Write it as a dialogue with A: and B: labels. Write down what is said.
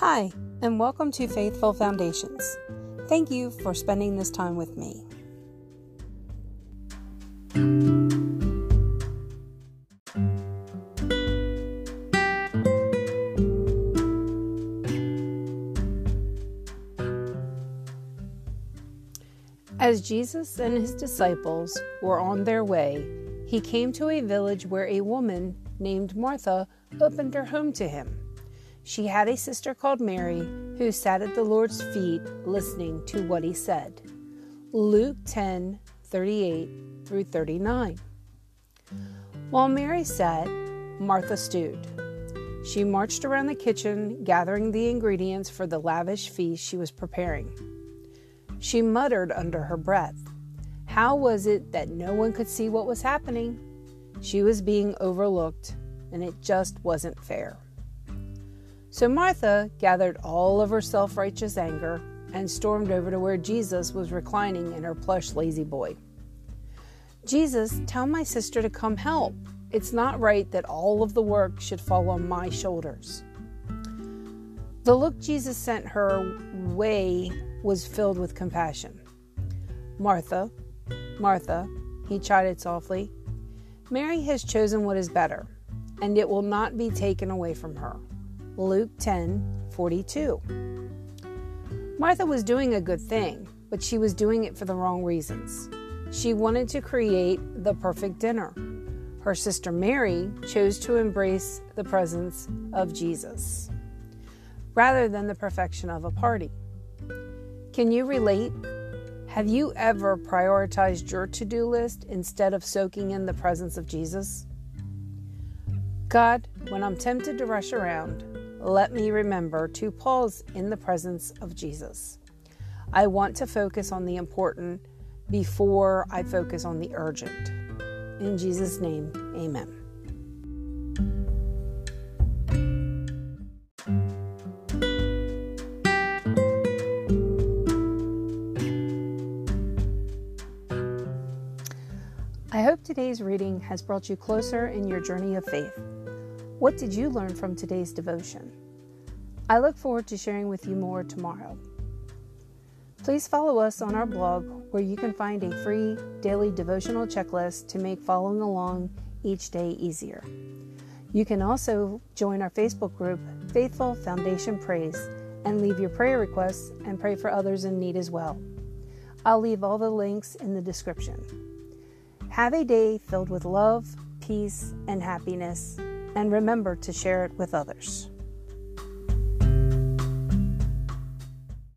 A: Hi, and welcome to Faithful Foundations. Thank you for spending this time with me. As Jesus and his disciples were on their way, he came to a village where a woman named Martha opened her home to him. She had a sister called Mary who sat at the Lord's feet listening to what he said. Luke 10 38 through 39. While Mary sat, Martha stewed. She marched around the kitchen, gathering the ingredients for the lavish feast she was preparing. She muttered under her breath, How was it that no one could see what was happening? She was being overlooked, and it just wasn't fair. So Martha gathered all of her self righteous anger and stormed over to where Jesus was reclining in her plush La-Z-Boy. Jesus, tell my sister to come help. It's not right that all of the work should fall on my shoulders. The look Jesus sent her way was filled with compassion. Martha, Martha, he chided softly, Mary has chosen what is better, and it will not be taken away from her. Luke 10 42. Martha was doing a good thing, but she was doing it for the wrong reasons. She wanted to create the perfect dinner. Her sister Mary chose to embrace the presence of Jesus rather than the perfection of a party. Can you relate? Have you ever prioritized your to do list instead of soaking in the presence of Jesus? God, when I'm tempted to rush around, let me remember to pause in the presence of Jesus. I want to focus on the important before I focus on the urgent. In Jesus' name, amen. I hope today's reading has brought you closer in your journey of faith. What did you learn from today's devotion? I look forward to sharing with you more tomorrow. Please follow us on our blog where you can find a free daily devotional checklist to make following along each day easier. You can also join our Facebook group, Faithful Foundation Praise, and leave your prayer requests and pray for others in need as well. I'll leave all the links in the description. Have a day filled with love, peace, and happiness and remember to share it with others.